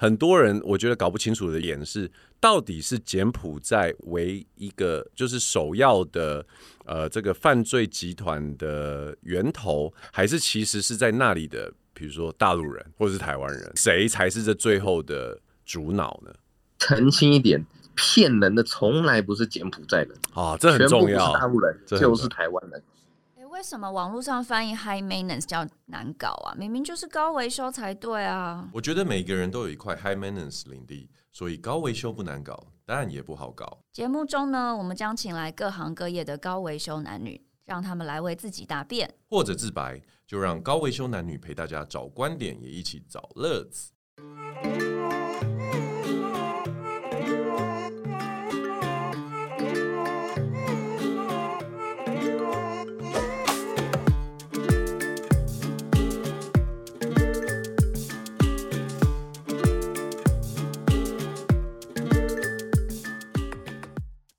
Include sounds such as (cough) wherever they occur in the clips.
很多人我觉得搞不清楚的点是，到底是柬埔寨为一个就是首要的呃这个犯罪集团的源头，还是其实是在那里的，比如说大陆人或者是台湾人，(laughs) 谁才是这最后的主脑呢？澄清一点，骗人的从来不是柬埔寨人啊，这很重要。是大陆人就是台湾人。为什么网络上翻译 high maintenance 叫难搞啊？明明就是高维修才对啊！我觉得每个人都有一块 high maintenance 领地，所以高维修不难搞，但也不好搞。节目中呢，我们将请来各行各业的高维修男女，让他们来为自己答辩，或者自白，就让高维修男女陪大家找观点，也一起找乐子。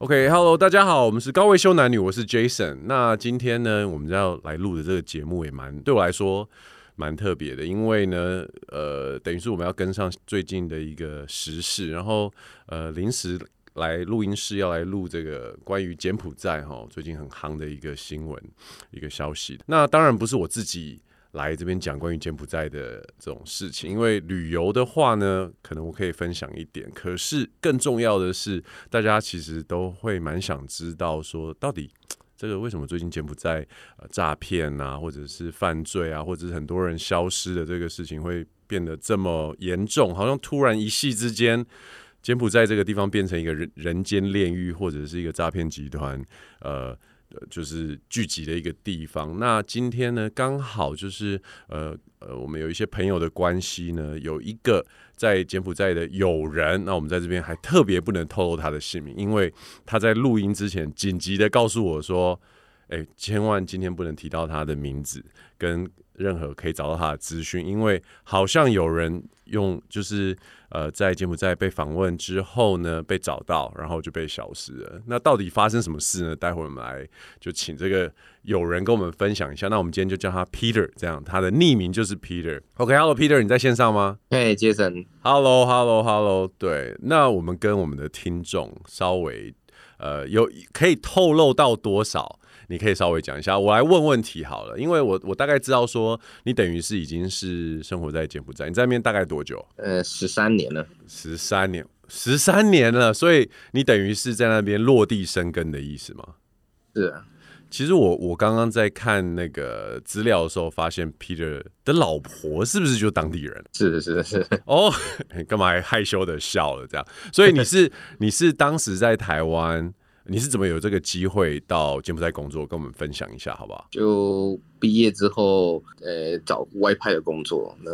OK，Hello，大家好，我们是高维修男女，我是 Jason。那今天呢，我们要来录的这个节目也蛮对我来说蛮特别的，因为呢，呃，等于是我们要跟上最近的一个时事，然后呃，临时来录音室要来录这个关于柬埔寨哈最近很夯的一个新闻一个消息。那当然不是我自己。来这边讲关于柬埔寨的这种事情，因为旅游的话呢，可能我可以分享一点。可是更重要的是，大家其实都会蛮想知道说，到底这个为什么最近柬埔寨呃诈骗啊，或者是犯罪啊，或者是很多人消失的这个事情会变得这么严重？好像突然一夕之间，柬埔寨这个地方变成一个人人间炼狱，或者是一个诈骗集团，呃。就是聚集的一个地方。那今天呢，刚好就是呃呃，我们有一些朋友的关系呢，有一个在柬埔寨的友人。那我们在这边还特别不能透露他的姓名，因为他在录音之前紧急的告诉我说：“哎，千万今天不能提到他的名字跟任何可以找到他的资讯，因为好像有人用就是。”呃，在柬埔寨被访问之后呢，被找到，然后就被消失了。那到底发生什么事呢？待会我们来就请这个有人跟我们分享一下。那我们今天就叫他 Peter，这样他的匿名就是 Peter。OK，Hello，Peter，你在线上吗？嘿，Jason。Hello，Hello，Hello。对，那我们跟我们的听众稍微呃，有可以透露到多少？你可以稍微讲一下，我来问问题好了，因为我我大概知道说你等于是已经是生活在柬埔寨，你在那边大概多久？呃，十三年了，十三年，十三年了，所以你等于是在那边落地生根的意思吗？是啊，其实我我刚刚在看那个资料的时候，发现 Peter 的老婆是不是就当地人？是的，是的，是的。哦，(laughs) 干嘛还害羞的笑了这样？所以你是 (laughs) 你是当时在台湾。你是怎么有这个机会到柬埔寨工作？跟我们分享一下好不好？就毕业之后，呃，找外派的工作。那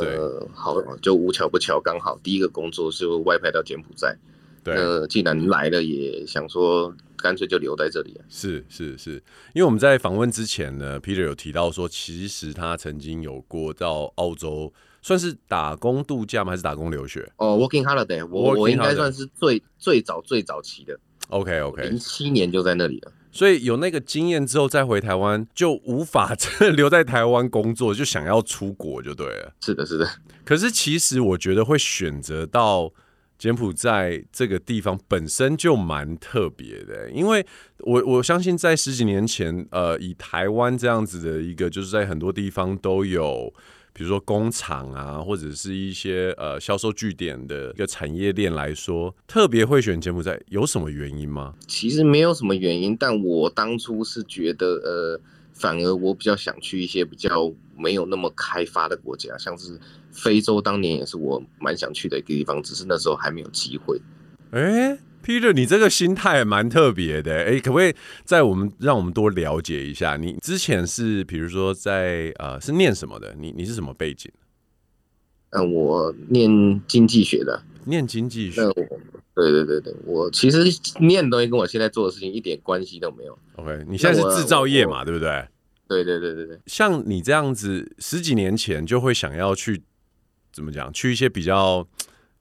好，就无巧不巧，刚好第一个工作是外派到柬埔寨。对，那既然来了，也想说干脆就留在这里。是是是，因为我们在访问之前呢，Peter 有提到说，其实他曾经有过到澳洲，算是打工度假吗？还是打工留学？哦，Working Holiday，我我应该算是最最早最早期的。OK OK，零七年就在那里了，所以有那个经验之后再回台湾，就无法留在台湾工作，就想要出国就对了。是的，是的。可是其实我觉得会选择到柬埔寨这个地方本身就蛮特别的，因为我我相信在十几年前，呃，以台湾这样子的一个，就是在很多地方都有。比如说工厂啊，或者是一些呃销售据点的一个产业链来说，特别会选柬埔寨，有什么原因吗？其实没有什么原因，但我当初是觉得，呃，反而我比较想去一些比较没有那么开发的国家，像是非洲，当年也是我蛮想去的一个地方，只是那时候还没有机会。欸 Peter，你这个心态蛮特别的，哎，可不可以在我们让我们多了解一下？你之前是比如说在呃是念什么的？你你是什么背景？嗯、呃，我念经济学的，念经济学。对对对对，我其实念的东西跟我现在做的事情一点关系都没有。OK，你现在是制造业嘛，对不对？对对对对对。像你这样子，十几年前就会想要去怎么讲？去一些比较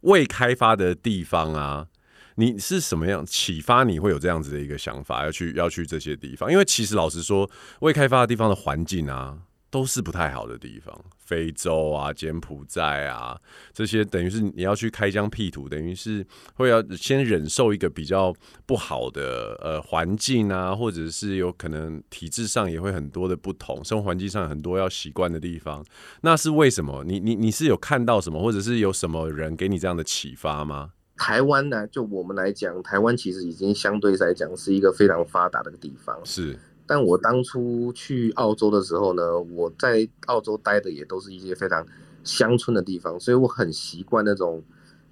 未开发的地方啊。你是什么样启发你会有这样子的一个想法，要去要去这些地方？因为其实老实说，未开发的地方的环境啊，都是不太好的地方，非洲啊、柬埔寨啊这些，等于是你要去开疆辟土，等于是会要先忍受一个比较不好的呃环境啊，或者是有可能体制上也会很多的不同，生活环境上很多要习惯的地方。那是为什么？你你你是有看到什么，或者是有什么人给你这样的启发吗？台湾呢，就我们来讲，台湾其实已经相对来讲是一个非常发达的地方。是。但我当初去澳洲的时候呢，我在澳洲待的也都是一些非常乡村的地方，所以我很习惯那种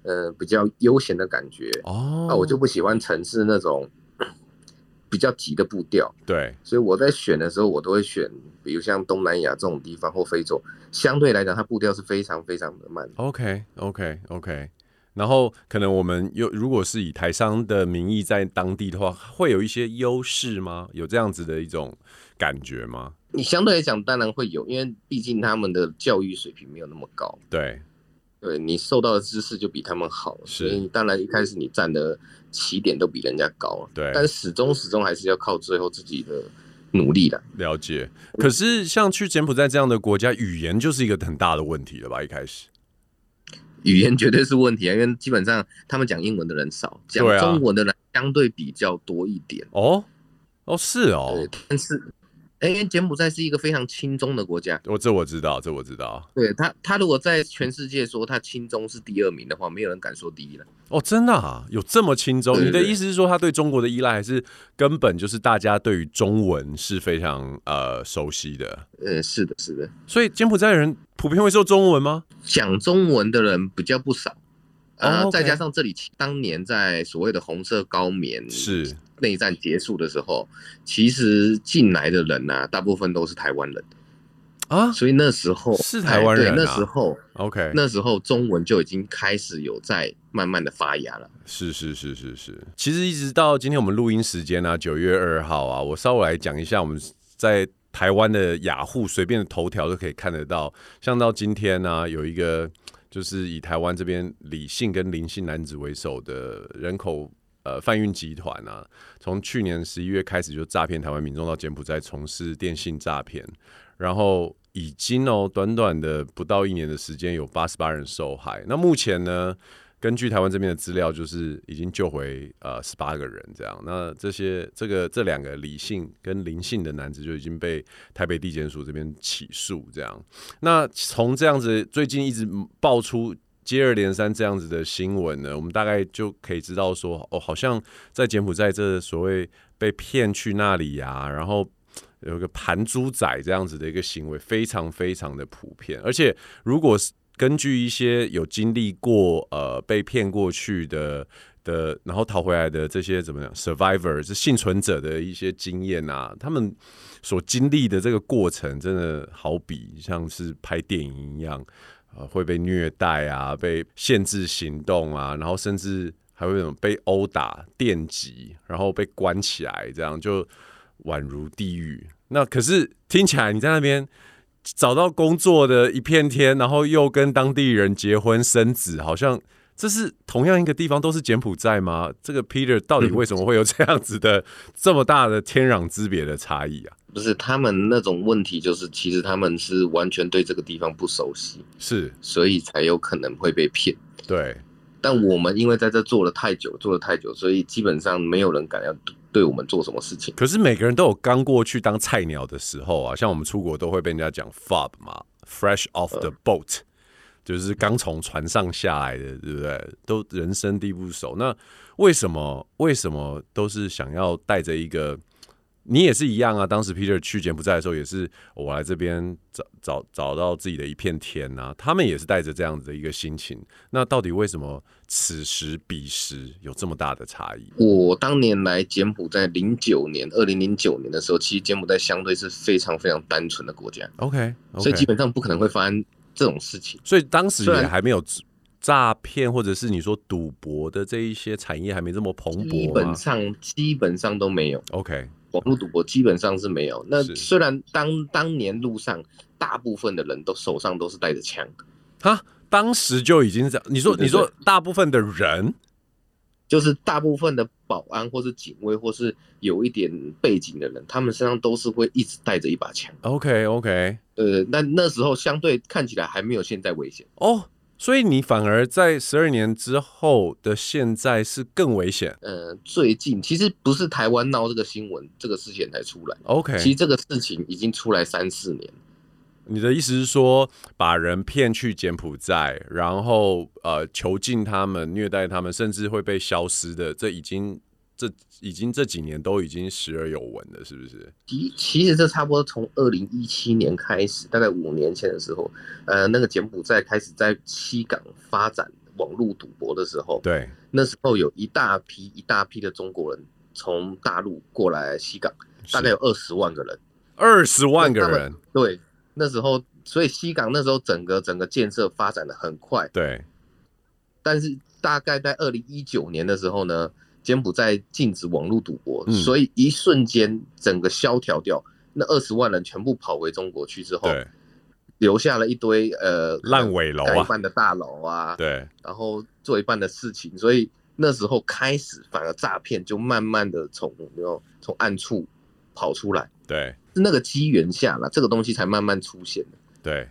呃比较悠闲的感觉。哦，啊，我就不喜欢城市那种比较急的步调。对，所以我在选的时候，我都会选，比如像东南亚这种地方或非洲，相对来讲，它步调是非常非常的慢。OK，OK，OK。Okay, okay, okay. 然后可能我们有，如果是以台商的名义在当地的话，会有一些优势吗？有这样子的一种感觉吗？你相对来讲当然会有，因为毕竟他们的教育水平没有那么高。对，对你受到的知识就比他们好，所以当然一开始你站的起点都比人家高。对，但始终始终还是要靠最后自己的努力的。了解。可是像去柬埔寨这样的国家，语言就是一个很大的问题了吧？一开始。语言绝对是问题啊，因为基本上他们讲英文的人少，讲中文的人相对比较多一点。哦，哦，是哦，但是。因为柬埔寨是一个非常亲中的国家，我这我知道，这我知道。对他，他如果在全世界说他亲中是第二名的话，没有人敢说第一了。哦，真的啊，有这么亲中？你的意思是说他对中国的依赖，还是根本就是大家对于中文是非常呃熟悉的？呃，是的，是的。所以柬埔寨人普遍会说中文吗？讲中文的人比较不少。啊、呃，再加上这里当年在所谓的红色高棉是内战结束的时候，其实进来的人呢、啊，大部分都是台湾人。啊，所以那时候是台湾人、啊，那时候 OK，那时候中文就已经开始有在慢慢的发芽了。是是是是是，其实一直到今天我们录音时间呢、啊，九月二号啊，我稍微来讲一下，我们在台湾的雅虎随便的头条都可以看得到，像到今天呢、啊，有一个。就是以台湾这边李姓跟林姓男子为首的人口呃贩运集团啊，从去年十一月开始就诈骗台湾民众到柬埔寨从事电信诈骗，然后已经哦短短的不到一年的时间，有八十八人受害。那目前呢？根据台湾这边的资料，就是已经救回呃十八个人这样。那这些这个这两个李姓跟林姓的男子就已经被台北地检署这边起诉这样。那从这样子最近一直爆出接二连三这样子的新闻呢，我们大概就可以知道说，哦，好像在柬埔寨这所谓被骗去那里呀、然后有个盘猪仔这样子的一个行为，非常非常的普遍。而且如果是根据一些有经历过呃被骗过去的的，然后逃回来的这些怎么样 survivor 是幸存者的一些经验啊，他们所经历的这个过程，真的好比像是拍电影一样，呃会被虐待啊，被限制行动啊，然后甚至还会有被殴打、电击，然后被关起来，这样就宛如地狱。那可是听起来你在那边。找到工作的一片天，然后又跟当地人结婚生子，好像这是同样一个地方，都是柬埔寨吗？这个 Peter 到底为什么会有这样子的 (laughs) 这么大的天壤之别的差异啊？不是他们那种问题，就是其实他们是完全对这个地方不熟悉，是，所以才有可能会被骗。对，但我们因为在这做了太久，做了太久，所以基本上没有人敢要。对我们做什么事情？可是每个人都有刚过去当菜鸟的时候啊，像我们出国都会被人家讲 FOB 嘛，Fresh off the boat，、呃、就是刚从船上下来的，对不对？都人生地不熟。那为什么？为什么都是想要带着一个？你也是一样啊！当时 Peter 去柬埔寨的时候，也是我来这边找找找到自己的一片天呐、啊。他们也是带着这样子的一个心情。那到底为什么此时彼时有这么大的差异？我当年来柬埔寨，零九年，二零零九年的时候，其实柬埔寨相对是非常非常单纯的国家。OK，, okay. 所以基本上不可能会发生这种事情。所以当时也还没有诈骗或者是你说赌博的这一些产业还没这么蓬勃。基本上基本上都没有。OK。网络赌博基本上是没有。那虽然当当年路上大部分的人都手上都是带着枪，哈，当时就已经这样。你说，你说大部分的人就是大部分的保安或是警卫或是有一点背景的人，他们身上都是会一直带着一把枪。OK OK，呃，那那时候相对看起来还没有现在危险哦，所以你反而在十二年之后的现在是更危险。呃，最近其实不是台湾闹这个新闻，这个事情才出来。OK，其实这个事情已经出来三四年。你的意思是说，把人骗去柬埔寨，然后呃囚禁他们、虐待他们，甚至会被消失的，这已经这已经这几年都已经时而有闻了，是不是？其其实这差不多从二零一七年开始，大概五年前的时候，呃，那个柬埔寨开始在西港发展网络赌博的时候，对，那时候有一大批一大批的中国人从大陆过来西港，大概有二十万个人，二十万个人，对。那时候，所以西港那时候整个整个建设发展的很快，对。但是大概在二零一九年的时候呢，柬埔寨禁止网络赌博，嗯，所以一瞬间整个萧条掉，那二十万人全部跑回中国去之后，留下了一堆呃烂尾楼啊，盖一半的大楼啊，对，然后做一半的事情，所以那时候开始反而诈骗就慢慢的从有从暗处跑出来，对。那个机缘下了，这个东西才慢慢出现的。对，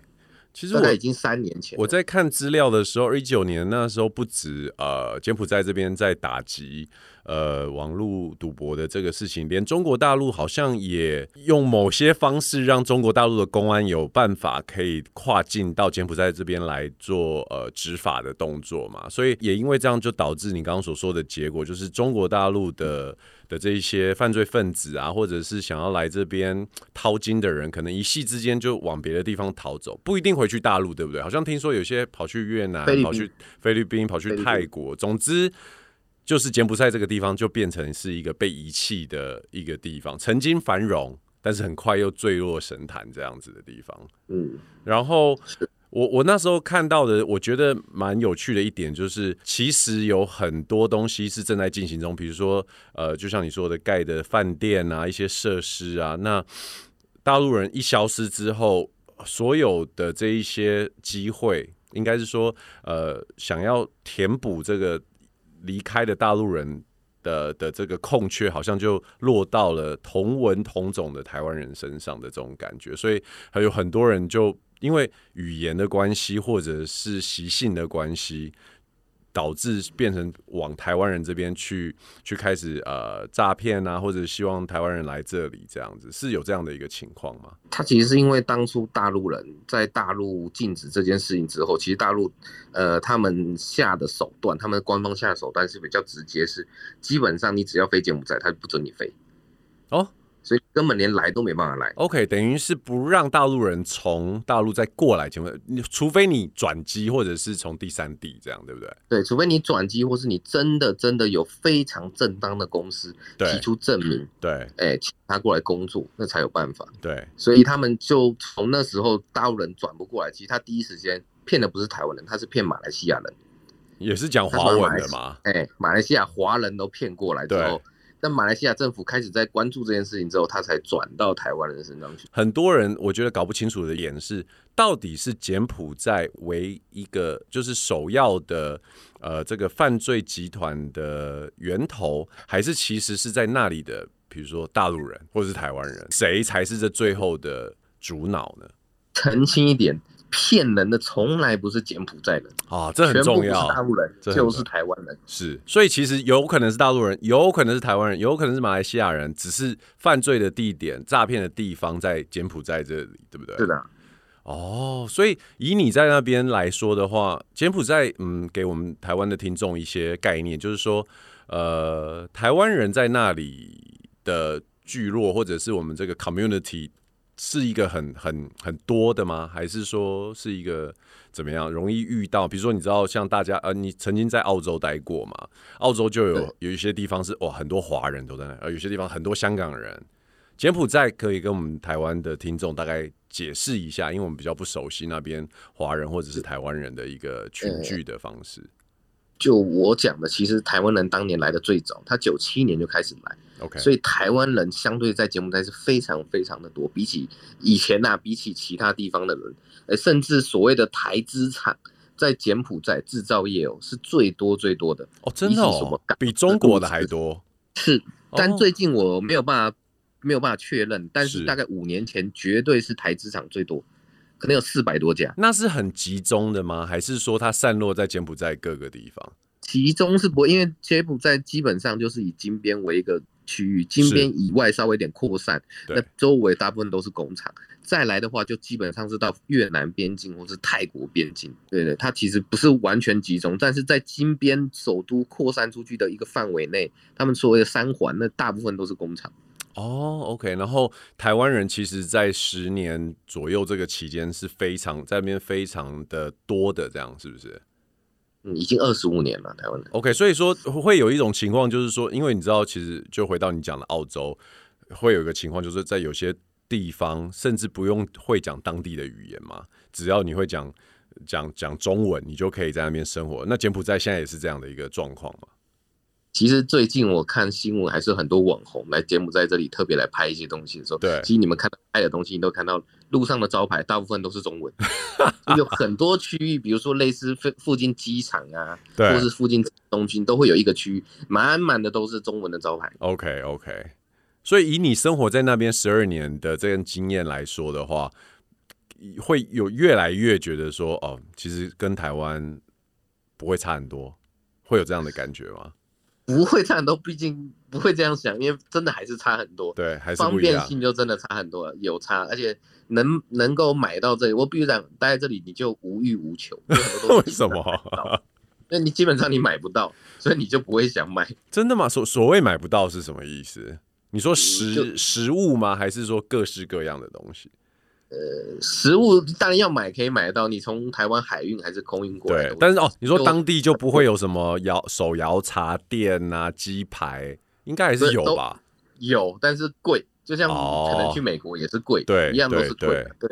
其实我已经三年前，我在看资料的时候，一九年那时候不止呃柬埔寨这边在打击呃网络赌博的这个事情，连中国大陆好像也用某些方式让中国大陆的公安有办法可以跨境到柬埔寨这边来做呃执法的动作嘛。所以也因为这样，就导致你刚刚所说的结果，就是中国大陆的。的这一些犯罪分子啊，或者是想要来这边淘金的人，可能一夕之间就往别的地方逃走，不一定回去大陆，对不对？好像听说有些跑去越南、跑去菲律宾、跑去泰国，总之就是柬埔寨这个地方就变成是一个被遗弃的一个地方，曾经繁荣，但是很快又坠落神坛这样子的地方。嗯，然后。我我那时候看到的，我觉得蛮有趣的一点就是，其实有很多东西是正在进行中，比如说，呃，就像你说的，盖的饭店啊，一些设施啊，那大陆人一消失之后，所有的这一些机会，应该是说，呃，想要填补这个离开的大陆人的的这个空缺，好像就落到了同文同种的台湾人身上的这种感觉，所以还有很多人就。因为语言的关系，或者是习性的关系，导致变成往台湾人这边去，去开始呃诈骗啊，或者希望台湾人来这里这样子，是有这样的一个情况吗？他其实是因为当初大陆人在大陆禁止这件事情之后，其实大陆呃他们下的手段，他们官方下的手段是比较直接，是基本上你只要飞柬埔寨，他就不准你飞。哦。所以根本连来都没办法来。OK，等于是不让大陆人从大陆再过来，请问，除非你转机或者是从第三地这样，对不对？对，除非你转机，或是你真的真的有非常正当的公司提出证明，对，哎、欸，请他过来工作，那才有办法。对，所以他们就从那时候大陆人转不过来，其实他第一时间骗的不是台湾人，他是骗马来西亚人，也是讲华文的嘛？哎、欸，马来西亚华人都骗过来之后。但马来西亚政府开始在关注这件事情之后，他才转到台湾人身上去。很多人我觉得搞不清楚的点是，到底是柬埔寨为一个就是首要的呃这个犯罪集团的源头，还是其实是在那里的，比如说大陆人或者是台湾人，谁才是这最后的主脑呢？澄清一点。骗人的从来不是柬埔寨人啊，这很重要。大陆人就是台湾人，是，所以其实有可能是大陆人，有可能是台湾人，有可能是马来西亚人，只是犯罪的地点、诈骗的地方在柬埔寨这里，对不对？是的。哦，所以以你在那边来说的话，柬埔寨，嗯，给我们台湾的听众一些概念，就是说，呃，台湾人在那里的聚落，或者是我们这个 community。是一个很很很多的吗？还是说是一个怎么样容易遇到？比如说，你知道像大家呃，你曾经在澳洲待过嘛？澳洲就有有一些地方是哇，很多华人都在那，而有些地方很多香港人。柬埔寨可以跟我们台湾的听众大概解释一下，因为我们比较不熟悉那边华人或者是台湾人的一个群聚的方式。就我讲的，其实台湾人当年来的最早，他九七年就开始来。所以台湾人相对在柬埔寨是非常非常的多，比起以前呐、啊，比起其他地方的人，呃甚至所谓的台资厂，在柬埔寨制造业哦是最多最多的哦，真的哦，比中国的还多。是，但最近我没有办法没有办法确认，但是大概五年前绝对是台资厂最多，可能有四百多家。那是很集中的吗？还是说它散落在柬埔寨各个地方？集中是不会，因为柬埔寨基本上就是以金边为一个区域，金边以外稍微有点扩散，那周围大部分都是工厂。再来的话，就基本上是到越南边境或是泰国边境。对对，它其实不是完全集中，但是在金边首都扩散出去的一个范围内，他们所谓的三环，那大部分都是工厂。哦，OK。然后台湾人其实，在十年左右这个期间是非常在那边非常的多的，这样是不是？已经二十五年了，台湾的。OK，所以说会有一种情况，就是说，因为你知道，其实就回到你讲的澳洲，会有一个情况，就是在有些。地方甚至不用会讲当地的语言嘛，只要你会讲讲讲中文，你就可以在那边生活。那柬埔寨现在也是这样的一个状况嘛？其实最近我看新闻，还是很多网红来柬埔寨这里特别来拍一些东西的时候，对，其实你们看到拍的东西，你都看到路上的招牌大部分都是中文，有很多区域，比如说类似附附近机场啊，(laughs) 对，或是附近东京，都会有一个区域满满的都是中文的招牌。OK OK。所以，以你生活在那边十二年的这个经验来说的话，会有越来越觉得说，哦，其实跟台湾不会差很多，会有这样的感觉吗？不会差很多，毕竟不会这样想，因为真的还是差很多。对，还是方便性就真的差很多，有差，而且能能够买到这里，我必须讲待在这里，你就无欲无求。(laughs) 为什么？(laughs) 那你基本上你买不到，所以你就不会想买。真的吗？所所谓买不到是什么意思？你说食食物吗？还是说各式各样的东西？呃，食物当然要买，可以买得到。你从台湾海运还是空运过来？对，但是哦，你说当地就不会有什么摇手摇茶店啊、鸡排，应该还是有吧？有，但是贵，就像可能去美国也是贵，对，一样都是贵。对，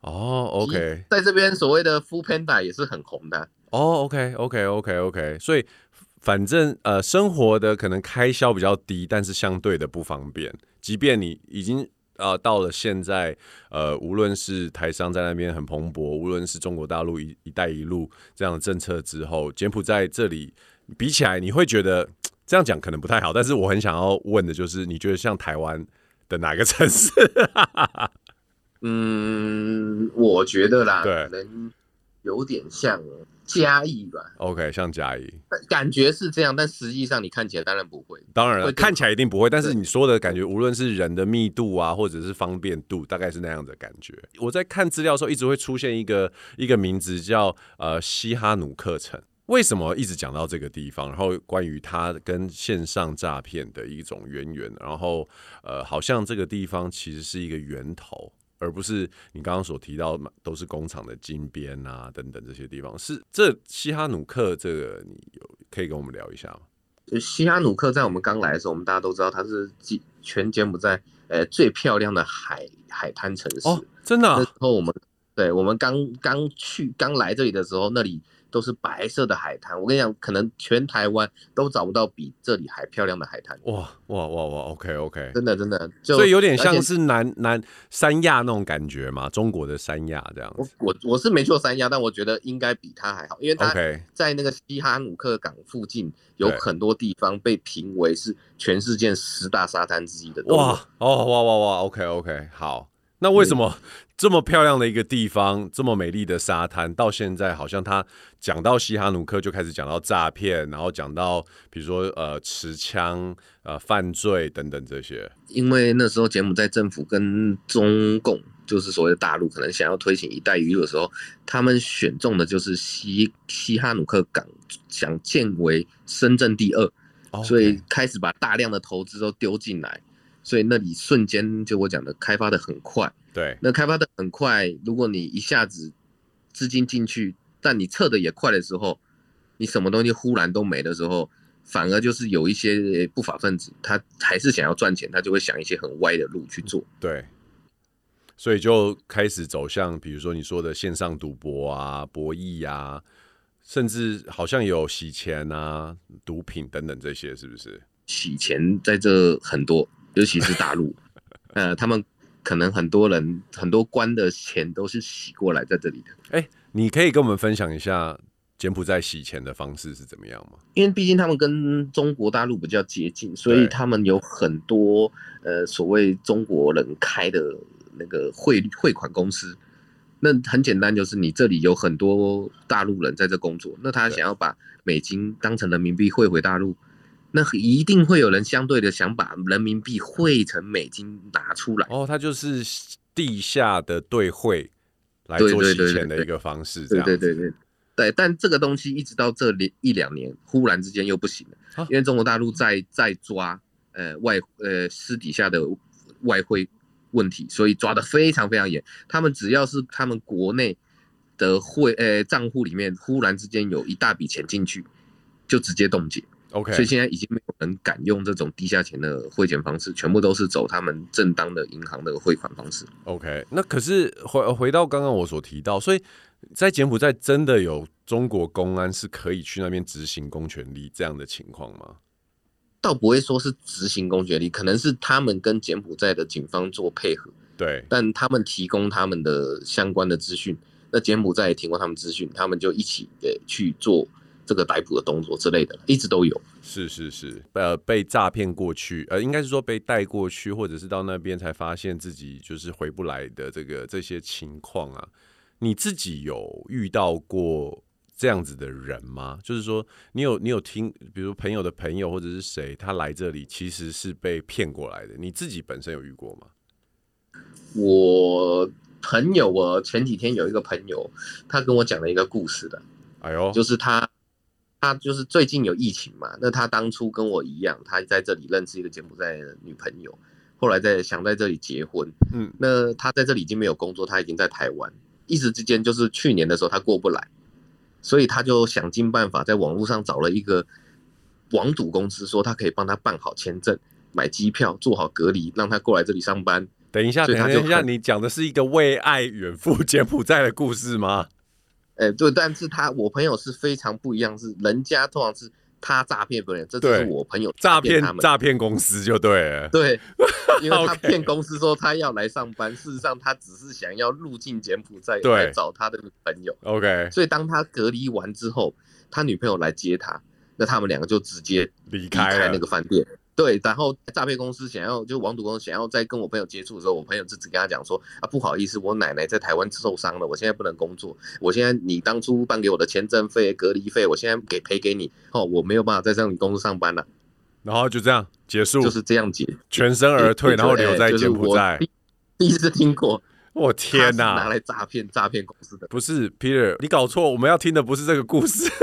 哦，OK，在这边所谓的 Foodpanda 也是很红的。哦，OK，OK，OK，OK，所以。反正呃，生活的可能开销比较低，但是相对的不方便。即便你已经呃到了现在，呃，无论是台商在那边很蓬勃，无论是中国大陆一“一带一路”这样的政策之后，柬埔寨这里比起来，你会觉得这样讲可能不太好。但是我很想要问的就是，你觉得像台湾的哪个城市？(laughs) 嗯，我觉得啦，对，能有点像。嘉义吧，OK，像嘉义，感觉是这样，但实际上你看起来当然不会，当然了，看起来一定不会。但是你说的感觉，无论是人的密度啊，或者是方便度，大概是那样的感觉。我在看资料的时候，一直会出现一个一个名字叫呃西哈努克城，为什么一直讲到这个地方？然后关于它跟线上诈骗的一种渊源，然后呃，好像这个地方其实是一个源头。而不是你刚刚所提到的都是工厂的金边啊等等这些地方，是这西哈努克这个你有可以跟我们聊一下吗？就西哈努克在我们刚来的时候，我们大家都知道它是全柬埔寨呃最漂亮的海海滩城市哦，真的、啊。那时候我们对我们刚刚去刚来这里的时候，那里。都是白色的海滩，我跟你讲，可能全台湾都找不到比这里还漂亮的海滩。哇哇哇哇！OK OK，真的真的，所以有点像是南南三亚那种感觉嘛，中国的三亚这样子。我我我是没去三亚，但我觉得应该比它还好，因为它在那个西哈努克港附近有很多地方被评为是全世界十大沙滩之一的。哇哦哇哇哇！OK OK，好。那为什么这么漂亮的一个地方，这么美丽的沙滩，到现在好像他讲到西哈努克就开始讲到诈骗，然后讲到比如说呃持枪呃犯罪等等这些？因为那时候柬埔寨政府跟中共就是所谓的大陆，可能想要推行“一带一路”的时候，他们选中的就是西西哈努克港，想建为深圳第二.所以开始把大量的投资都丢进来。所以那里瞬间就我讲的开发的很快，对，那开发的很快。如果你一下子资金进去，但你撤的也快的时候，你什么东西忽然都没的时候，反而就是有一些不法分子，他还是想要赚钱，他就会想一些很歪的路去做。对，所以就开始走向，比如说你说的线上赌博啊、博弈啊，甚至好像有洗钱啊、毒品等等这些，是不是？洗钱在这很多。尤其是大陆，呃，他们可能很多人很多官的钱都是洗过来在这里的。哎、欸，你可以跟我们分享一下柬埔寨洗钱的方式是怎么样吗？因为毕竟他们跟中国大陆比较接近，所以他们有很多呃所谓中国人开的那个汇汇款公司。那很简单，就是你这里有很多大陆人在这工作，那他想要把美金当成人民币汇回大陆，那一定会有人相对的想把人民币汇成美金拿出来。哦，他就是地下的兑汇来做洗钱的一个方式。对对对对，对，但这个东西一直到这里一两年，忽然之间又不行了，因为中国大陆在在抓呃外呃私底下的外汇。问题，所以抓的非常非常严。他们只要是他们国内的汇呃账户里面忽然之间有一大笔钱进去，就直接冻结。OK，所以现在已经没有人敢用这种地下钱的汇钱方式，全部都是走他们正当的银行的汇款方式。OK，那可是回回到刚刚我所提到，所以在柬埔寨真的有中国公安是可以去那边执行公权力这样的情况吗？倒不会说是执行公权力，可能是他们跟柬埔寨的警方做配合，对，但他们提供他们的相关的资讯，那柬埔寨也提供他们资讯，他们就一起的去做这个逮捕的动作之类的，一直都有。是是是，呃，被诈骗过去，呃，应该是说被带过去，或者是到那边才发现自己就是回不来的这个这些情况啊，你自己有遇到过？这样子的人吗？就是说，你有你有听，比如朋友的朋友或者是谁，他来这里其实是被骗过来的。你自己本身有遇过吗？我朋友，我前几天有一个朋友，他跟我讲了一个故事的。哎呦，就是他，他就是最近有疫情嘛，那他当初跟我一样，他在这里认识一个柬埔寨的女朋友，后来在想在这里结婚。嗯，那他在这里已经没有工作，他已经在台湾，一时之间就是去年的时候他过不来。所以他就想尽办法在网络上找了一个网赌公司，说他可以帮他办好签证、买机票、做好隔离，让他过来这里上班。等一下，等一下，你讲的是一个为爱远赴 (laughs) 柬埔寨的故事吗？哎，对，但是他我朋友是非常不一样，是人家通常是。他诈骗别人，这就是我朋友诈骗他们诈骗公司就对了。对，因为他 (laughs) 骗公司说他要来上班，事实上他只是想要入境柬埔寨来找他的女朋友。OK，所以当他隔离完之后，他女朋友来接他，那他们两个就直接离开那个饭店。对，然后诈骗公司想要，就网赌公司想要再跟我朋友接触的时候，我朋友就只跟他讲说啊，不好意思，我奶奶在台湾受伤了，我现在不能工作，我现在你当初办给我的签证费、隔离费，我现在给赔给你，哦，我没有办法在这里公司上班了，然后就这样结束，就是这样结，全身而退，然后留在柬埔寨。第一次听过，我天哪，拿来诈骗诈骗公司的，不是 Peter，你搞错，我们要听的不是这个故事。(laughs)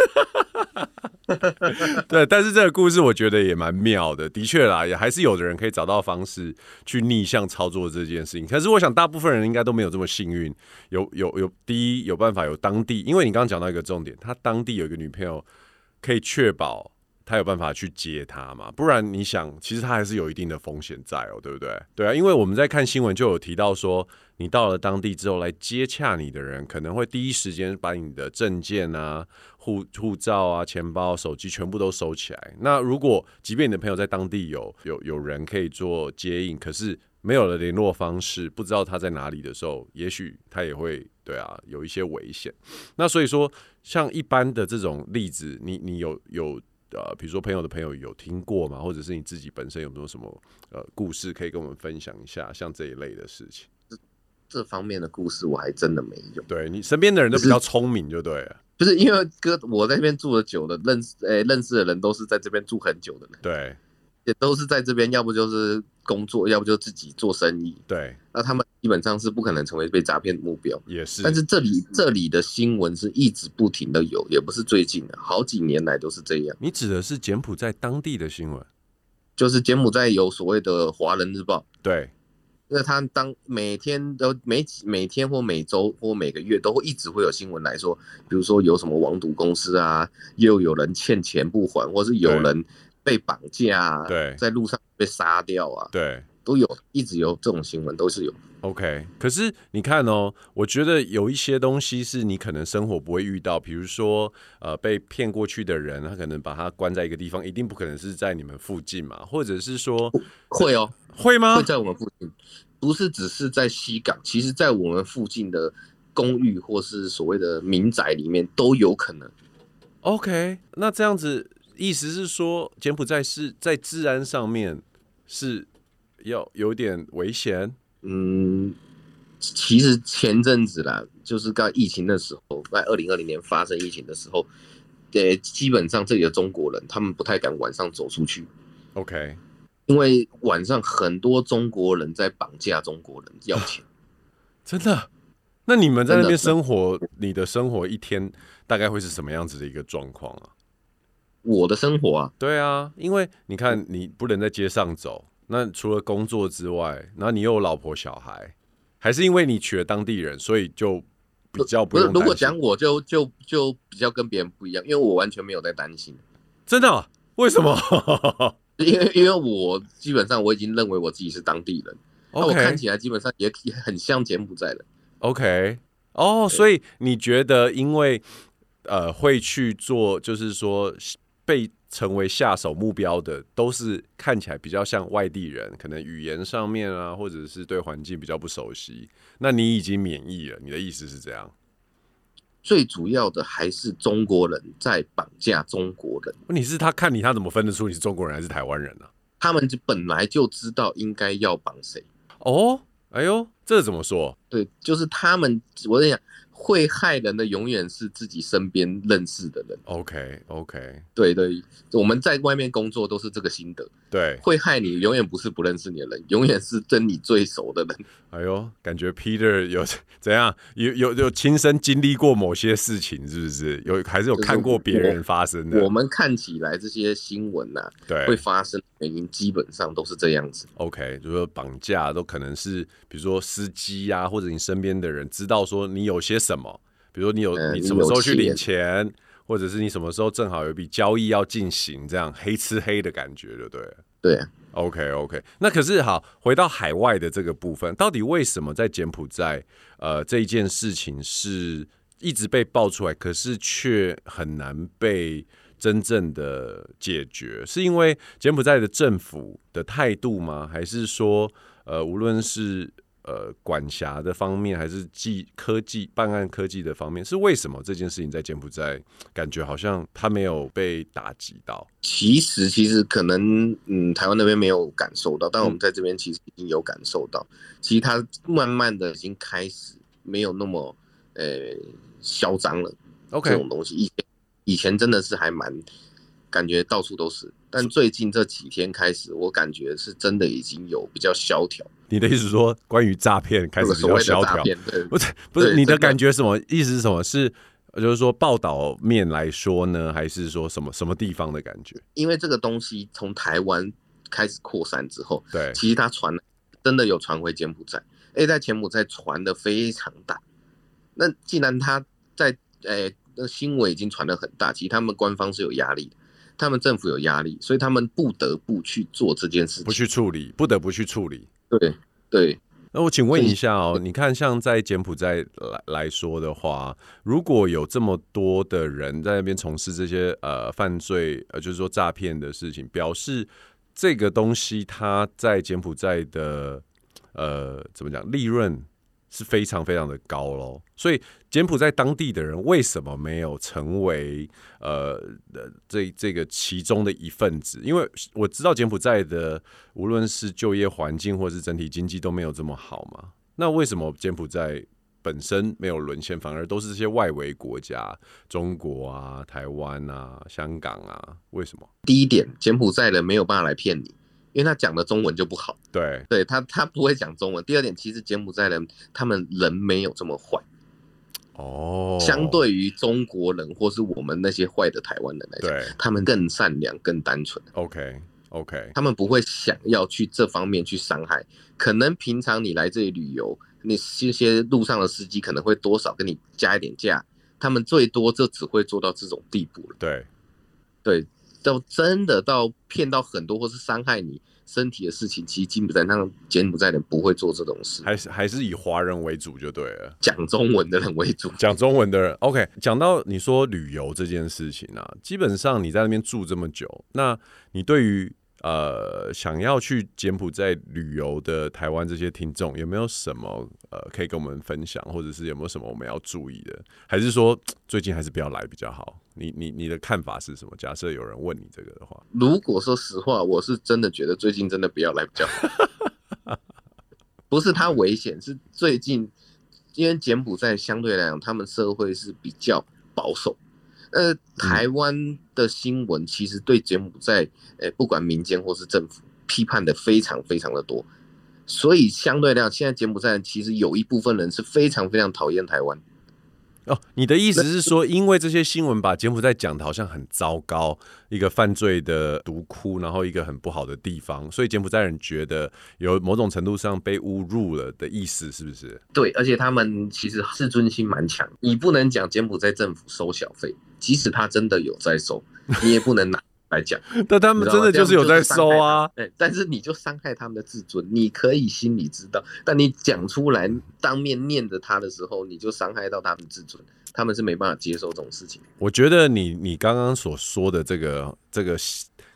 (laughs) 对，但是这个故事我觉得也蛮妙的，的确啦，也还是有的人可以找到方式去逆向操作这件事情。可是我想大部分人应该都没有这么幸运，有有有，第一有办法有当地，因为你刚刚讲到一个重点，他当地有一个女朋友，可以确保他有办法去接他嘛，不然你想，其实他还是有一定的风险在哦，对不对？对啊，因为我们在看新闻就有提到说，你到了当地之后来接洽你的人，可能会第一时间把你的证件啊。护护照啊、钱包、手机全部都收起来。那如果即便你的朋友在当地有有有人可以做接应，可是没有了联络方式，不知道他在哪里的时候，也许他也会对啊有一些危险。那所以说，像一般的这种例子，你你有有呃，比如说朋友的朋友有听过吗？或者是你自己本身有没有什么呃故事可以跟我们分享一下？像这一类的事情，这这方面的故事我还真的没有。对你身边的人都比较聪明，就对了。就是因为哥我在这边住的久了，认识诶、欸、认识的人都是在这边住很久的人，对，也都是在这边，要不就是工作，要不就自己做生意，对。那他们基本上是不可能成为被诈骗的目标，也是。但是这里这里的新闻是一直不停的有，也不是最近的，好几年来都是这样。你指的是柬埔寨当地的新闻？就是柬埔寨有所谓的《华人日报》，对。那他当每天都每每天或每周或每个月都会一直会有新闻来说，比如说有什么网赌公司啊，又有人欠钱不还，或是有人被绑架啊，对，在路上被杀掉啊，对，都有，一直有这种新闻都是有。OK，可是你看哦，我觉得有一些东西是你可能生活不会遇到，比如说呃被骗过去的人，他可能把他关在一个地方，一定不可能是在你们附近嘛，或者是说会哦。会吗？会在我们附近，不是只是在西港，其实在我们附近的公寓或是所谓的民宅里面都有可能。OK，那这样子意思是说，柬埔寨是在治安上面是要有点危险？嗯，其实前阵子啦，就是刚疫情的时候，在二零二零年发生疫情的时候，呃，基本上这里的中国人他们不太敢晚上走出去。OK，因为晚上很多中国人在绑架中国人要钱。(laughs) 真的？那你们在那边生活，你的生活一天大概会是什么样子的一个状况啊？我的生活啊，对啊，因为你看你不能在街上走，那除了工作之外，然后你又有老婆小孩，还是因为你娶了当地人，所以就比较不用担心。如果讲我就就就比较跟别人不一样，因为我完全没有在担心。真的啊？为什么？(laughs) 因为因为我基本上我已经认为我自己是当地人，那.我看起来基本上也也很像柬埔寨人。OK，哦，所以你觉得因为呃会去做，就是说被成为下手目标的，都是看起来比较像外地人，可能语言上面啊，或者是对环境比较不熟悉。那你已经免疫了，你的意思是这样？最主要的还是中国人在绑架中国人。问题是他看你，他怎么分得出你是中国人还是台湾人呢？啊？他们就本来就知道应该要绑谁。哦，哎呦，这怎么说？对，就是他们，我在想。会害人的永远是自己身边认识的人。OK OK，对对，我们在外面工作都是这个心得。对，会害你永远不是不认识你的人，永远是跟你最熟的人。哎呦，感觉 Peter 有怎样？有有有亲身经历过某些事情，是不是？有还是有看过别人发生的？我，我们看起来这些新闻呐、啊，对，会发生的原因基本上都是这样子。OK，就是说绑架都可能是，比如说司机呀、啊，或者你身边的人知道说你有些什么，比如说你有你什么时候去领钱，嗯、或者是你什么时候正好有一笔交易要进行，这样黑吃黑的感觉，对不对？对。OK OK，那可是好，回到海外的这个部分，到底为什么在柬埔寨，呃，这一件事情是一直被爆出来，可是却很难被真正的解决？是因为柬埔寨的政府的态度吗？还是说，呃，无论是呃，管辖的方面，还是技科技办案科技的方面，是为什么这件事情在柬埔寨感觉好像他没有被打击到？其实，其实可能，嗯，台湾那边没有感受到，但我们在这边其实已经有感受到。嗯、其实他慢慢的已经开始没有那么呃嚣张了。OK，这种东西以前以前真的是还蛮感觉到处都是，但最近这几天开始，我感觉是真的已经有比较萧条。你的意思是说，关于诈骗开始比较萧条？不是，不是，你的感觉什么意思？是什么？是就是说报道面来说呢，还是说什么什么地方的感觉？因为这个东西从台湾开始扩散之后，对，其实它传真的有传回柬埔寨，哎，在柬埔寨传的非常大。那既然他在诶，那新闻已经传的很大，其实他们官方是有压力的，他们政府有压力，所以他们不得不去做这件事情，不去处理，不得不去处理。对对，那我请问一下哦，你看像在柬埔寨来来说的话，如果有这么多的人在那边从事这些呃犯罪呃，就是说诈骗的事情，表示这个东西它在柬埔寨的呃怎么讲利润？是非常非常的高喽，所以柬埔寨当地的人为什么没有成为呃这这个其中的一份子？因为我知道柬埔寨的无论是就业环境或是整体经济都没有这么好嘛，那为什么柬埔寨本身没有沦陷，反而都是这些外围国家，中国啊、台湾啊、香港啊？为什么？第一点，柬埔寨人没有办法来骗你。因为他讲的中文就不好，对，对他他不会讲中文。第二点，其实柬埔寨人他们人没有这么坏，哦，相对于中国人或是我们那些坏的台湾人来讲，他们更善良、更单纯。OK OK，他们不会想要去这方面去伤害。可能平常你来这里旅游，你这些路上的司机可能会多少跟你加一点价，他们最多就只会做到这种地步了。对，对。到真的到骗到很多或是伤害你身体的事情，其实柬埔寨那柬埔寨人不会做这种事，还是还是以华人为主就对了，讲中文的人为主，(laughs) 讲中文的人。OK，讲到你说旅游这件事情啊，基本上你在那边住这么久，那你对于呃想要去柬埔寨旅游的台湾这些听众，有没有什么呃可以跟我们分享，或者是有没有什么我们要注意的？还是说最近还是不要来比较好？你你你的看法是什么？假设有人问你这个的话，如果说实话，我是真的觉得最近真的不要来比较好。不是它危险，是最近因为柬埔寨相对来讲，他们社会是比较保守。呃，台湾的新闻其实对柬埔寨，呃，不管民间或是政府，批判的非常非常的多，所以相对来讲，现在柬埔寨其实有一部分人是非常非常讨厌台湾。哦，你的意思是说，因为这些新闻把柬埔寨讲的好像很糟糕，一个犯罪的毒窟，然后一个很不好的地方，所以柬埔寨人觉得有某种程度上被侮辱了的意思，是不是？对，而且他们其实自尊心蛮强，你不能讲柬埔寨政府收小费，即使他真的有在收，(laughs) 你也不能拿。来讲，但他们真的就是有在收啊，对，但是你就伤害他们的自尊，你可以心里知道，但你讲出来当面念着他的时候，你就伤害到他们自尊，他们是没办法接受这种事情。我觉得你你刚刚所说的这个这个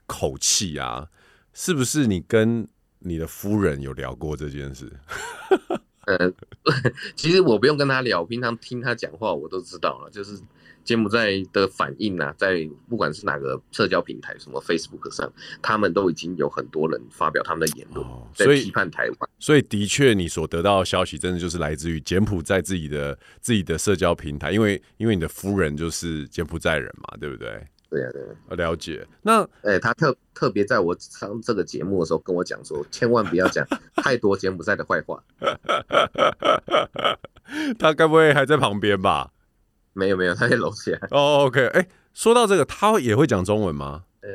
口气啊，是不是你跟你的夫人有聊过这件事？呃，其实我不用跟他聊，平常听他讲话我都知道了，就是。柬埔寨的反应啊，在不管是哪个社交平台，什么 Facebook 上，他们都已经有很多人发表他们的言论，在批判台湾。所以的确，你所得到的消息，真的就是来自于柬埔寨自己的自己的社交平台，因为因为你的夫人就是柬埔寨人嘛，对不对？对呀、啊，对、啊。了解。那，哎、欸，他特特别在我上这个节目的时候跟我讲说，千万不要讲太多柬埔寨的坏话。(laughs) 他该不会还在旁边吧？没有没有，他在楼下。哦、oh,，OK，哎、欸，说到这个，他也会讲中文吗？呃，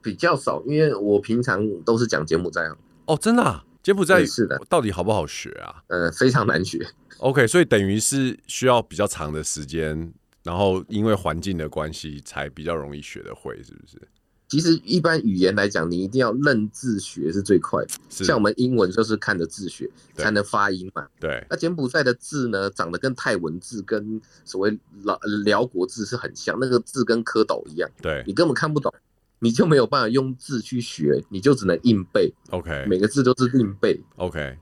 比较少，因为我平常都是讲柬埔寨。哦，真的、啊？柬埔寨是的，到底好不好学啊？呃，非常难学。OK，所以等于是需要比较长的时间，然后因为环境的关系，才比较容易学得会，是不是？其实一般语言来讲，你一定要认字学是最快的。像我们英文就是看着字学才能发音嘛。对。那柬埔寨的字呢，长得跟泰文字跟所谓辽辽国字是很像，那个字跟蝌蚪一样。对。你根本看不懂，你就没有办法用字去学，你就只能硬背。OK。每个字都是硬背。OK。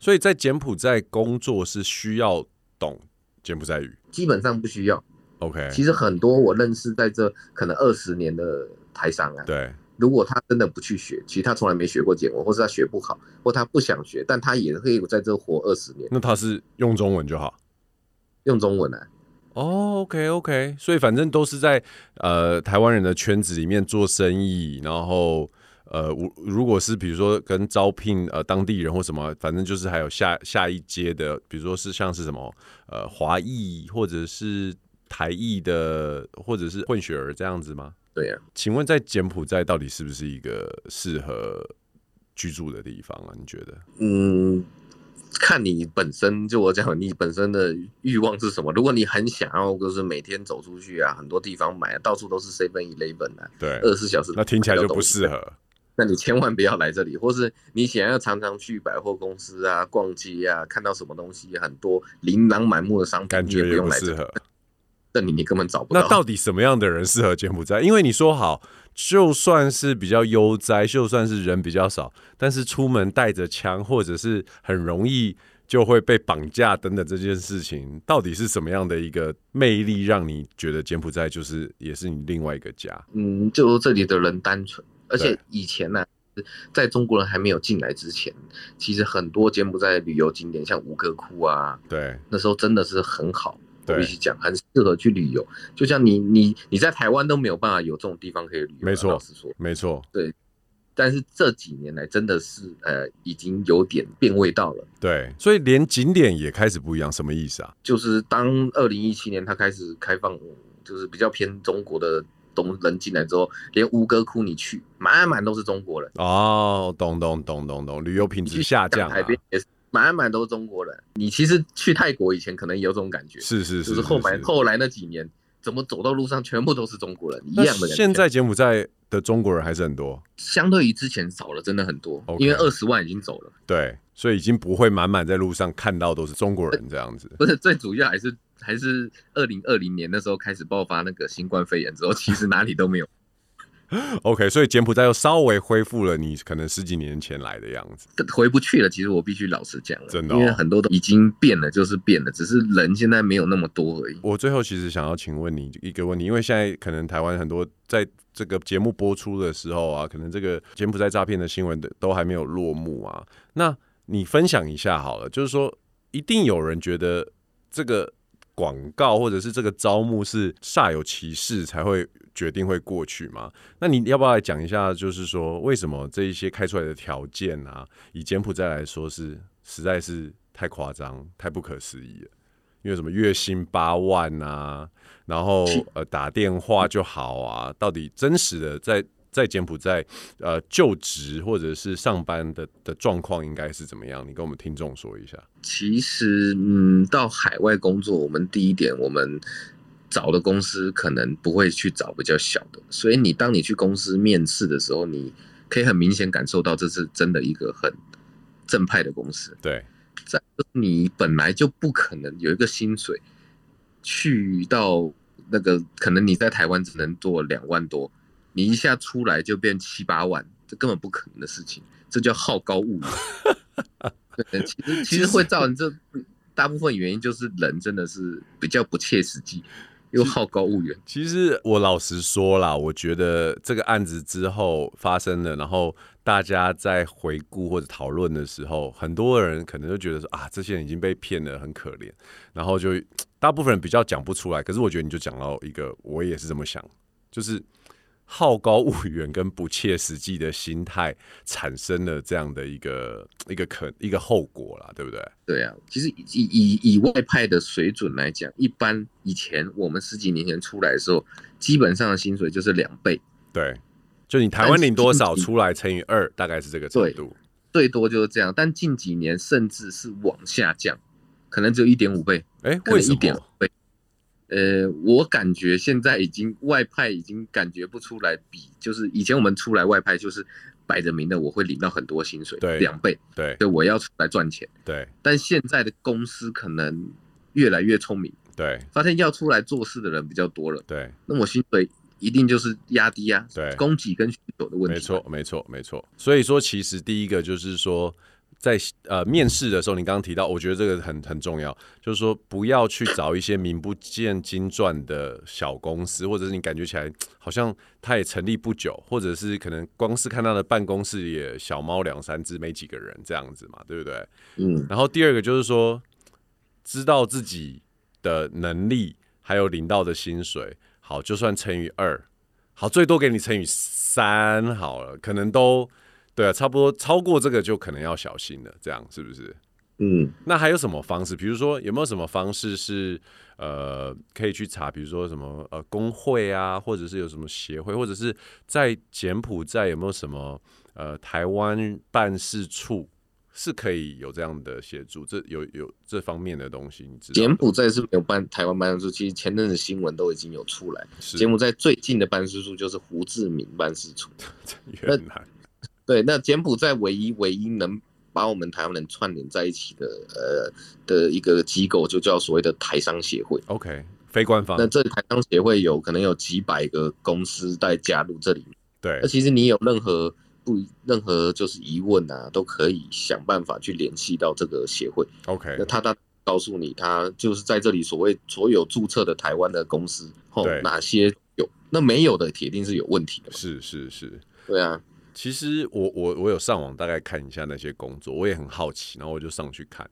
所以在柬埔寨工作是需要懂柬埔寨语？基本上不需要。OK。其实很多我认识在这可能二十年的。台商啊，对，如果他真的不去学，其实他从来没学过简文，或是他学不好，或他不想学，但他也可以在这活二十年。那他是用中文就好，用中文啊。哦，OK OK，所以反正都是在呃台湾人的圈子里面做生意，然后呃，如果是比如说跟招聘呃当地人或什么，反正就是还有下下一阶的，比如说是像是什么呃华裔或者是台裔的，或者是混血儿这样子吗？对呀，请问在柬埔寨到底是不是一个适合居住的地方啊？你觉得？嗯，看你本身，就我讲，你本身的欲望是什么？如果你很想要，就是每天走出去啊，很多地方买，到处都是 Seven Eleven 啊，对，二十四小时，那听起来就不适合。那你千万不要来这里，或是你想要常常去百货公司啊、逛街啊，看到什么东西很多琳琅满目的商品，感觉也不适合。这里你你根本找不到。那到底什么样的人适合柬埔寨？因为你说好，就算是比较悠哉，就算是人比较少，但是出门带着枪，或者是很容易就会被绑架等等这件事情，到底是什么样的一个魅力，让你觉得柬埔寨就是也是你另外一个家？嗯，就这里的人单纯，而且以前呢、啊，在中国人还没有进来之前，其实很多柬埔寨旅游景点，像吴哥窟啊，对，那时候真的是很好。我必须讲，很适合去旅游。就像你，你，你在台湾都没有办法有这种地方可以旅游。没错，没错。对，但是这几年来真的是呃，已经有点变味道了。对，所以连景点也开始不一样，什么意思啊？就是当二零一七年它开始开放，就是比较偏中国的东人进来之后，连吴哥窟你去，满满都是中国人。哦，懂懂懂懂懂，旅游品质下降啊。海边也是。满满都是中国人，你其实去泰国以前可能也有这种感觉，是是是，就是后来后来那几年，怎么走到路上全部都是中国人一样的人。现在柬埔寨的中国人还是很多，相对于之前少了，真的很多，okay, 因为二十万已经走了。对，所以已经不会满满在路上看到都是中国人这样子。不是，最主要还是还是二零二零年那时候开始爆发那个新冠肺炎之后，其实哪里都没有。(laughs) OK，所以柬埔寨又稍微恢复了你可能十几年前来的样子，回不去了。其实我必须老实讲了，真的、哦，因为很多都已经变了，就是变了，只是人现在没有那么多而已。我最后其实想要请问你一个问题，因为现在可能台湾很多在这个节目播出的时候啊，可能这个柬埔寨诈骗的新闻都还没有落幕啊。那你分享一下好了，就是说一定有人觉得这个广告或者是这个招募是煞有其事才会。决定会过去吗？那你要不要来讲一下？就是说，为什么这一些开出来的条件啊，以柬埔寨来说是实在是太夸张、太不可思议了。因为什么月薪八万啊，然后呃打电话就好啊，到底真实的在在柬埔寨呃就职或者是上班的的状况应该是怎么样？你跟我们听众说一下。其实，嗯，到海外工作，我们第一点我们。找的公司可能不会去找比较小的，所以你当你去公司面试的时候，你可以很明显感受到这是真的一个很正派的公司。对，在你本来就不可能有一个薪水去到那个，可能你在台湾只能做两万多，你一下出来就变七八万，这根本不可能的事情，这叫好高骛远。对，其实其实会造成这大部分原因就是人真的是比较不切实际。又好高骛远。其实我老实说啦，我觉得这个案子之后发生了，然后大家在回顾或者讨论的时候，很多人可能就觉得说啊，这些人已经被骗了，很可怜。然后就大部分人比较讲不出来。可是我觉得你就讲到一个，我也是这么想，就是。好高骛远跟不切实际的心态，产生了这样的一个一个可一个后果啦，对不对？对啊，其实以以以外派的水准来讲，一般以前我们十几年前出来的时候，基本上的薪水就是两倍。对，就你台湾领多少出来乘以二，大概是这个程度。最多就是这样，但近几年甚至是往下降，可能只有一点五倍。哎、欸，为什么？一点五倍。呃，我感觉现在已经外派已经感觉不出来，比就是以前我们出来外派就是摆着明的，我会领到很多薪水，对，两倍，对，对，我要出来赚钱，对。但现在的公司可能越来越聪明，对，发现要出来做事的人比较多了，对，那我薪水一定就是压低啊，对，供给跟需求的问题，没错，没错，没错。所以说，其实第一个就是说。在呃面试的时候，你刚刚提到，我觉得这个很很重要，就是说不要去找一些名不见经传的小公司，或者是你感觉起来好像他也成立不久，或者是可能光是看他的办公室也小猫两三只，没几个人这样子嘛，对不对？嗯。然后第二个就是说，知道自己的能力还有领到的薪水，好，就算乘以二，好，最多给你乘以三好了，可能都。对啊，差不多超过这个就可能要小心了，这样是不是？嗯，那还有什么方式？比如说有没有什么方式是呃可以去查？比如说什么呃工会啊，或者是有什么协会，或者是在柬埔寨有没有什么呃台湾办事处是可以有这样的协助？这有有这方面的东西，你知道？柬埔寨是没有办台湾办事处，其实前阵子新闻都已经有出来。柬埔寨最近的办事处就是胡志明办事处，(laughs) 原来。对，那柬埔寨唯一唯一能把我们台湾人串联在一起的，呃的一个机构，就叫所谓的台商协会。OK，非官方。那这台商协会有可能有几百个公司在加入这里。对。那其实你有任何不任何就是疑问啊，都可以想办法去联系到这个协会。OK。那他他告诉你，他就是在这里所谓所有注册的台湾的公司，哦，哪些有，那没有的铁定是有问题的。是是是。对啊。其实我我我有上网大概看一下那些工作，我也很好奇，然后我就上去看。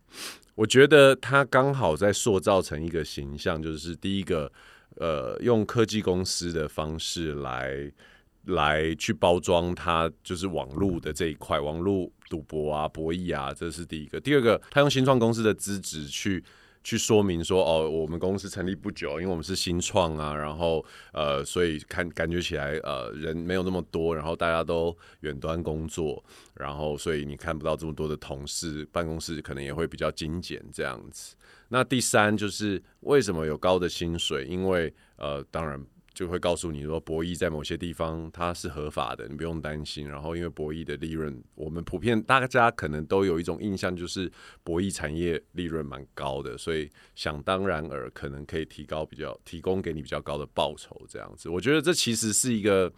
我觉得他刚好在塑造成一个形象，就是第一个，呃，用科技公司的方式来来去包装他，就是网络的这一块，网络赌博啊、博弈啊，这是第一个。第二个，他用新创公司的资质去。去说明说哦，我们公司成立不久，因为我们是新创啊，然后呃，所以看感觉起来呃人没有那么多，然后大家都远端工作，然后所以你看不到这么多的同事，办公室可能也会比较精简这样子。那第三就是为什么有高的薪水？因为呃，当然。就会告诉你说，博弈在某些地方它是合法的，你不用担心。然后，因为博弈的利润，我们普遍大家可能都有一种印象，就是博弈产业利润蛮高的，所以想当然而可能可以提高比较提供给你比较高的报酬这样子。我觉得这其实是一个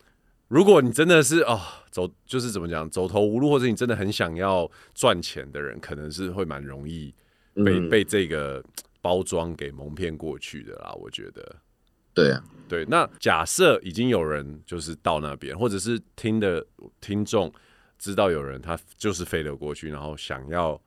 (sniffs) 如果你真的是哦走就是怎么讲走投无路，或者你真的很想要赚钱的人，可能是会蛮容易被、嗯、被这个包装给蒙骗过去的啦。我觉得，对啊，对。那假设已经有人就是到那边，或者是听的听众知道有人他就是飞了过去，然后想要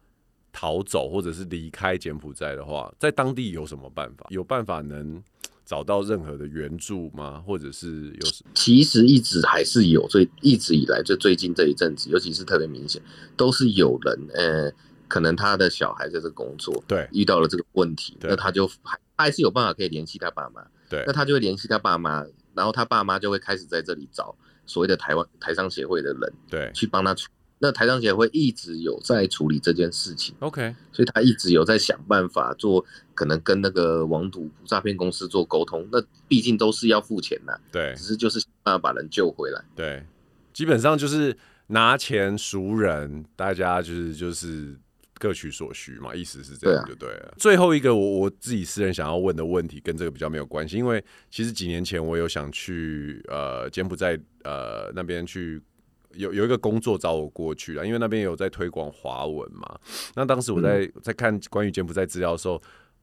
逃走或者是离开柬埔寨的话，在当地有什么办法？有办法能？找到任何的援助吗？或者是有？其实一直还是有，最一直以来就最近这一阵子，尤其是特别明显，都是有人，呃，可能他的小孩在这工作，对，遇到了这个问题，那他就还还是有办法可以联系他爸妈，对，那他就会联系他爸妈，然后他爸妈就会开始在这里找所谓的台湾台商协会的人，对，去帮他处。那台商协会一直有在处理这件事情，OK，所以他一直有在想办法做，可能跟那个网赌诈骗公司做沟通。那毕竟都是要付钱的，对，只是就是想办法把人救回来。对，基本上就是拿钱赎人，大家就是就是各取所需嘛，意思是这样就对了。最后一个我我自己私人想要问的问题跟这个比较没有关系，因为其实几年前我有想去呃柬埔寨呃那边去。有有一个工作找我过去了，因为那边有在推广华文嘛。那当时我在在看关于柬埔寨资料的时候，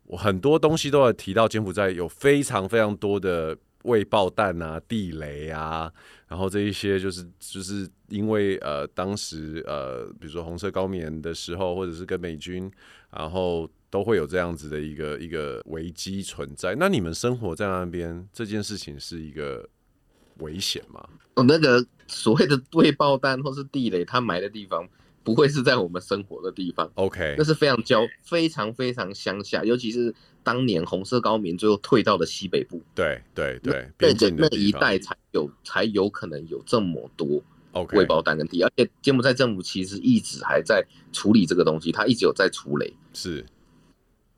我很多东西都有提到柬埔寨有非常非常多的未爆弹啊、地雷啊，然后这一些就是就是因为呃当时呃比如说红色高棉的时候，或者是跟美军，然后都会有这样子的一个一个危机存在。那你们生活在那边这件事情是一个危险吗？哦，那个。所谓的未爆弹或是地雷，它埋的地方不会是在我们生活的地方。OK，那是非常郊，非常非常乡下，尤其是当年红色高棉最后退到了西北部。对对对，那那一带才有才有可能有这么多 OK 未爆弹跟地，而且柬埔寨政府其实一直还在处理这个东西，他一直有在处理。是，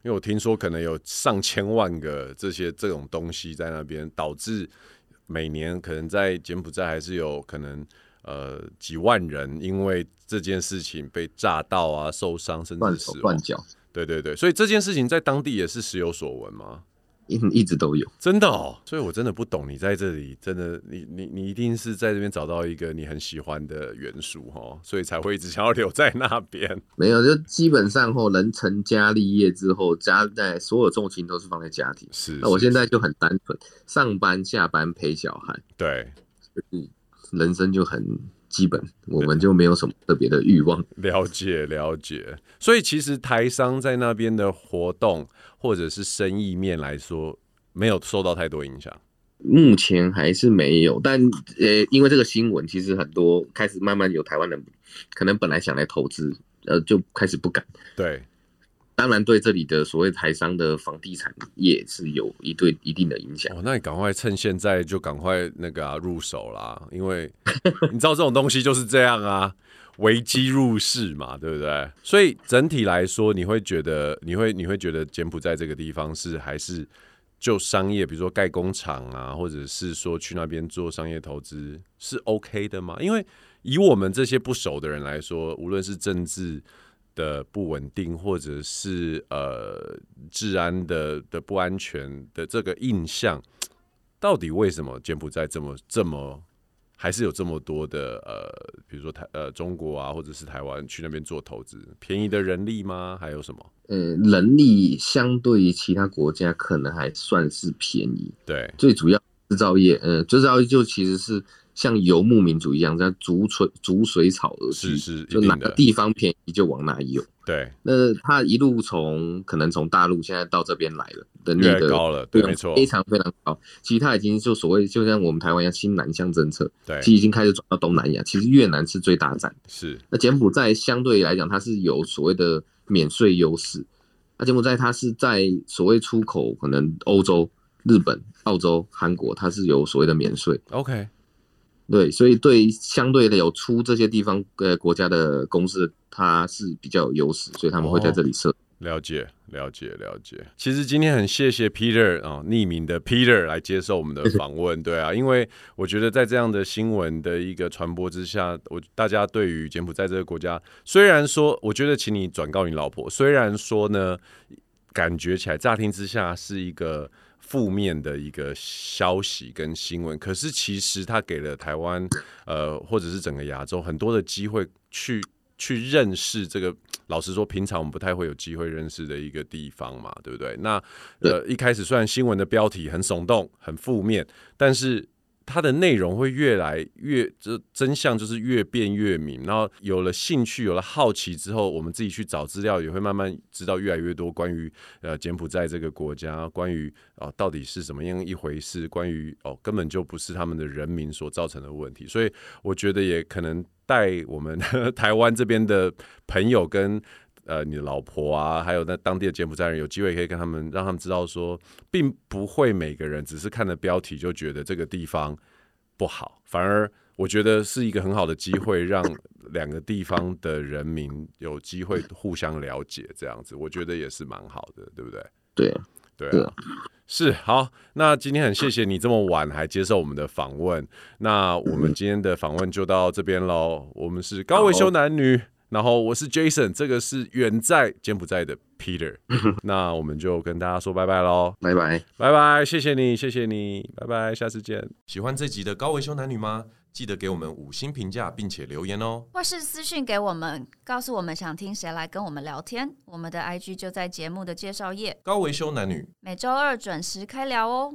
因为我听说可能有上千万个这些这种东西在那边，导致。每年可能在柬埔寨还是有可能，呃，几万人因为这件事情被炸到啊，受伤甚至死亡。对对对，所以这件事情在当地也是时有所闻吗？一一直都有，真的哦。所以我真的不懂你在这里，真的，你你你一定是在这边找到一个你很喜欢的元素哦，所以才会一直想要留在那边。(laughs) 没有，就基本上后人成家立业之后，家在所有重心都是放在家庭。是，那我现在就很单纯，上班下班陪小孩。对，嗯，人生就很。基本我们就没有什么特别的欲望。了解了解，所以其实台商在那边的活动或者是生意面来说，没有受到太多影响。目前还是没有，但呃，因为这个新闻，其实很多开始慢慢有台湾人可能本来想来投资，呃，就开始不敢。对。当然，对这里的所谓台商的房地产业是有一对一定的影响。哦，那你赶快趁现在就赶快那个、啊、入手啦，因为 (laughs) 你知道这种东西就是这样啊，危机入市嘛，对不对？所以整体来说，你会觉得你会你会觉得柬埔寨这个地方是还是就商业，比如说盖工厂啊，或者是说去那边做商业投资是 OK 的吗？因为以我们这些不熟的人来说，无论是政治。的不稳定，或者是呃治安的的不安全的这个印象，到底为什么柬埔寨这么这么还是有这么多的呃，比如说台呃中国啊，或者是台湾去那边做投资，便宜的人力吗？还有什么？呃，人力相对于其他国家可能还算是便宜。对，最主要制造业，呃，制造业就其实是。像游牧民族一样，在逐水逐水草而居，是是，就哪个地方便宜就往哪游。对，那他一路从可能从大陆现在到这边来了的那个高了，对，没错，非常非常高。其实他已经就所谓就像我们台湾一样新南向政策，对，其实已经开始转到东南亚。其实越南是最大站，是。那柬埔寨相对来讲，它是有所谓的免税优势。那柬埔寨它是在所谓出口可能欧洲、日本、澳洲、韩国，它是有所谓的免税。OK。对，所以对相对的有出这些地方呃国家的公司，它是比较有优势，所以他们会在这里设。了解，了解，了解。其实今天很谢谢 Peter 啊、哦，匿名的 Peter 来接受我们的访问。对啊，因为我觉得在这样的新闻的一个传播之下，我大家对于柬埔寨这个国家，虽然说，我觉得请你转告你老婆，虽然说呢，感觉起来乍听之下是一个。负面的一个消息跟新闻，可是其实他给了台湾呃或者是整个亚洲很多的机会去去认识这个。老实说，平常我们不太会有机会认识的一个地方嘛，对不对？那呃一开始虽然新闻的标题很耸动、很负面，但是。它的内容会越来越，这真相就是越变越明。然后有了兴趣，有了好奇之后，我们自己去找资料，也会慢慢知道越来越多关于呃柬埔寨这个国家，关于啊、呃、到底是什么样一回事，关于哦根本就不是他们的人民所造成的问题。所以我觉得也可能带我们 (laughs) 台湾这边的朋友跟。呃，你的老婆啊，还有那当地的柬埔寨人，有机会可以跟他们，让他们知道说，并不会每个人只是看了标题就觉得这个地方不好，反而我觉得是一个很好的机会，让两个地方的人民有机会互相了解，这样子，我觉得也是蛮好的，对不对？对，对啊，是好。那今天很谢谢你这么晚还接受我们的访问，那我们 (laughs) 今天的访问就到这边喽。我们是高维修男女。然后我是 Jason，这个是远在柬埔寨的 Peter，(laughs) 那我们就跟大家说拜拜喽，拜拜，拜拜，谢谢你，谢谢你，拜拜，下次见。喜欢这集的高维修男女吗？记得给我们五星评价，并且留言哦，或是私讯给我们，告诉我们想听谁来跟我们聊天。我们的 IG 就在节目的介绍页。高维修男女，每周二准时开聊哦。